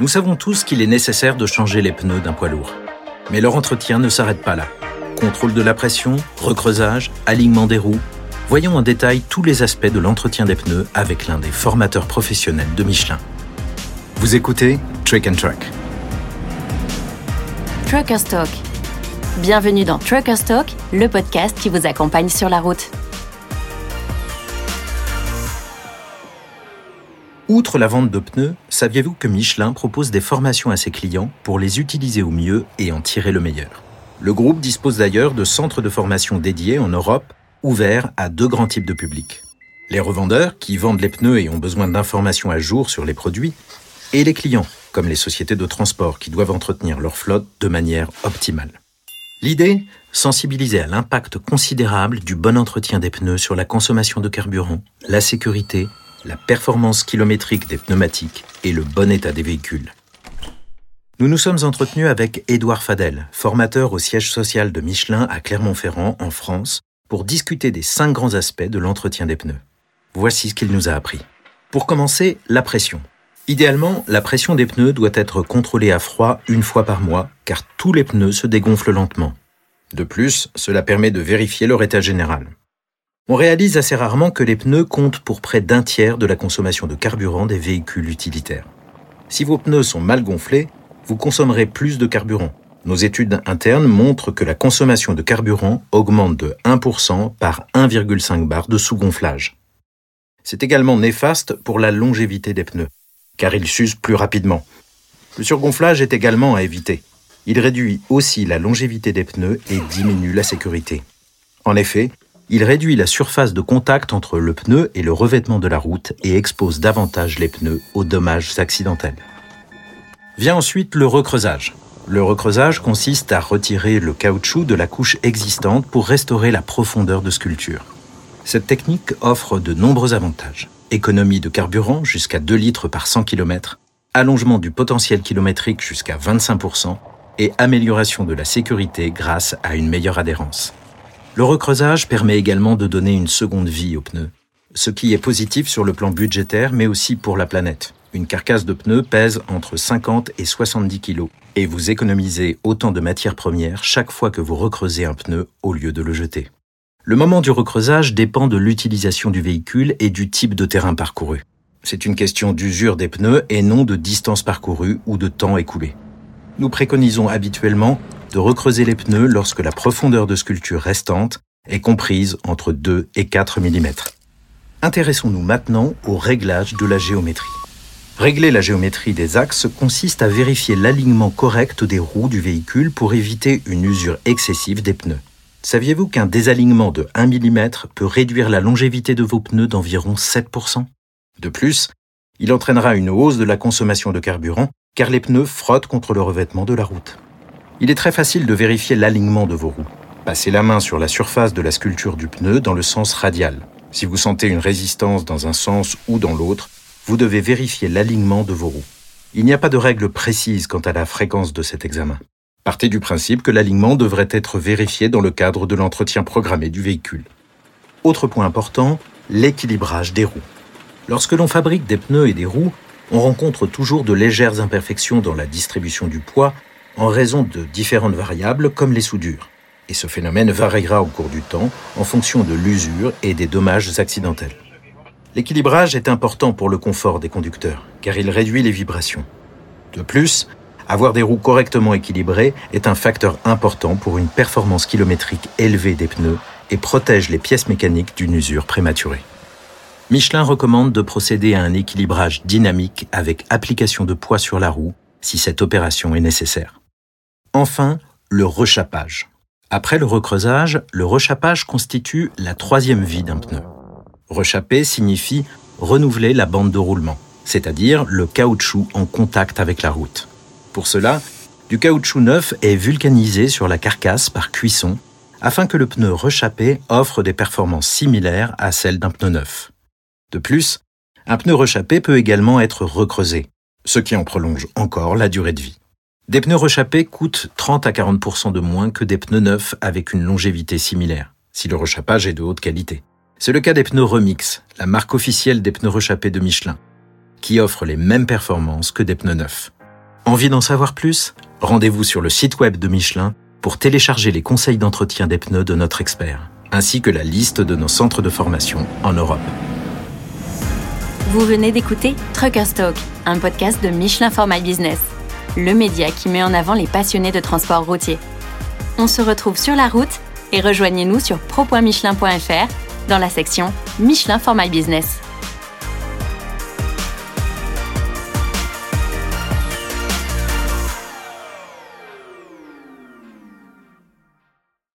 Nous savons tous qu'il est nécessaire de changer les pneus d'un poids lourd. Mais leur entretien ne s'arrête pas là. Contrôle de la pression, recreusage, alignement des roues. Voyons en détail tous les aspects de l'entretien des pneus avec l'un des formateurs professionnels de Michelin. Vous écoutez Truck and Truck. Trucker Stock. Bienvenue dans Trucker Stock, le podcast qui vous accompagne sur la route. Outre la vente de pneus, saviez-vous que Michelin propose des formations à ses clients pour les utiliser au mieux et en tirer le meilleur? Le groupe dispose d'ailleurs de centres de formation dédiés en Europe, ouverts à deux grands types de publics. Les revendeurs, qui vendent les pneus et ont besoin d'informations à jour sur les produits, et les clients, comme les sociétés de transport qui doivent entretenir leur flotte de manière optimale. L'idée Sensibiliser à l'impact considérable du bon entretien des pneus sur la consommation de carburant, la sécurité la performance kilométrique des pneumatiques et le bon état des véhicules. Nous nous sommes entretenus avec Édouard Fadel, formateur au siège social de Michelin à Clermont-Ferrand, en France, pour discuter des cinq grands aspects de l'entretien des pneus. Voici ce qu'il nous a appris. Pour commencer, la pression. Idéalement, la pression des pneus doit être contrôlée à froid une fois par mois, car tous les pneus se dégonflent lentement. De plus, cela permet de vérifier leur état général. On réalise assez rarement que les pneus comptent pour près d'un tiers de la consommation de carburant des véhicules utilitaires. Si vos pneus sont mal gonflés, vous consommerez plus de carburant. Nos études internes montrent que la consommation de carburant augmente de 1% par 1,5 bar de sous-gonflage. C'est également néfaste pour la longévité des pneus, car ils s'usent plus rapidement. Le surgonflage est également à éviter. Il réduit aussi la longévité des pneus et diminue la sécurité. En effet, il réduit la surface de contact entre le pneu et le revêtement de la route et expose davantage les pneus aux dommages accidentels. Vient ensuite le recreusage. Le recreusage consiste à retirer le caoutchouc de la couche existante pour restaurer la profondeur de sculpture. Cette technique offre de nombreux avantages. Économie de carburant jusqu'à 2 litres par 100 km, allongement du potentiel kilométrique jusqu'à 25% et amélioration de la sécurité grâce à une meilleure adhérence. Le recreusage permet également de donner une seconde vie aux pneus, ce qui est positif sur le plan budgétaire mais aussi pour la planète. Une carcasse de pneus pèse entre 50 et 70 kg et vous économisez autant de matières premières chaque fois que vous recreusez un pneu au lieu de le jeter. Le moment du recreusage dépend de l'utilisation du véhicule et du type de terrain parcouru. C'est une question d'usure des pneus et non de distance parcourue ou de temps écoulé. Nous préconisons habituellement de recreuser les pneus lorsque la profondeur de sculpture restante est comprise entre 2 et 4 mm. Intéressons-nous maintenant au réglage de la géométrie. Régler la géométrie des axes consiste à vérifier l'alignement correct des roues du véhicule pour éviter une usure excessive des pneus. Saviez-vous qu'un désalignement de 1 mm peut réduire la longévité de vos pneus d'environ 7% De plus, il entraînera une hausse de la consommation de carburant car les pneus frottent contre le revêtement de la route. Il est très facile de vérifier l'alignement de vos roues. Passez la main sur la surface de la sculpture du pneu dans le sens radial. Si vous sentez une résistance dans un sens ou dans l'autre, vous devez vérifier l'alignement de vos roues. Il n'y a pas de règle précise quant à la fréquence de cet examen. Partez du principe que l'alignement devrait être vérifié dans le cadre de l'entretien programmé du véhicule. Autre point important, l'équilibrage des roues. Lorsque l'on fabrique des pneus et des roues, on rencontre toujours de légères imperfections dans la distribution du poids en raison de différentes variables comme les soudures. Et ce phénomène variera au cours du temps en fonction de l'usure et des dommages accidentels. L'équilibrage est important pour le confort des conducteurs, car il réduit les vibrations. De plus, avoir des roues correctement équilibrées est un facteur important pour une performance kilométrique élevée des pneus et protège les pièces mécaniques d'une usure prématurée. Michelin recommande de procéder à un équilibrage dynamique avec application de poids sur la roue si cette opération est nécessaire. Enfin, le rechappage. Après le recreusage, le rechappage constitue la troisième vie d'un pneu. Rechapper signifie renouveler la bande de roulement, c'est-à-dire le caoutchouc en contact avec la route. Pour cela, du caoutchouc neuf est vulcanisé sur la carcasse par cuisson afin que le pneu rechappé offre des performances similaires à celles d'un pneu neuf. De plus, un pneu rechappé peut également être recreusé, ce qui en prolonge encore la durée de vie. Des pneus rechappés coûtent 30 à 40% de moins que des pneus neufs avec une longévité similaire, si le rechappage est de haute qualité. C'est le cas des pneus Remix, la marque officielle des pneus rechappés de Michelin, qui offre les mêmes performances que des pneus neufs. Envie d'en savoir plus? Rendez-vous sur le site web de Michelin pour télécharger les conseils d'entretien des pneus de notre expert, ainsi que la liste de nos centres de formation en Europe. Vous venez d'écouter Truckers Talk, un podcast de Michelin for My Business, le média qui met en avant les passionnés de transport routier. On se retrouve sur la route et rejoignez-nous sur pro.michelin.fr dans la section Michelin for My Business.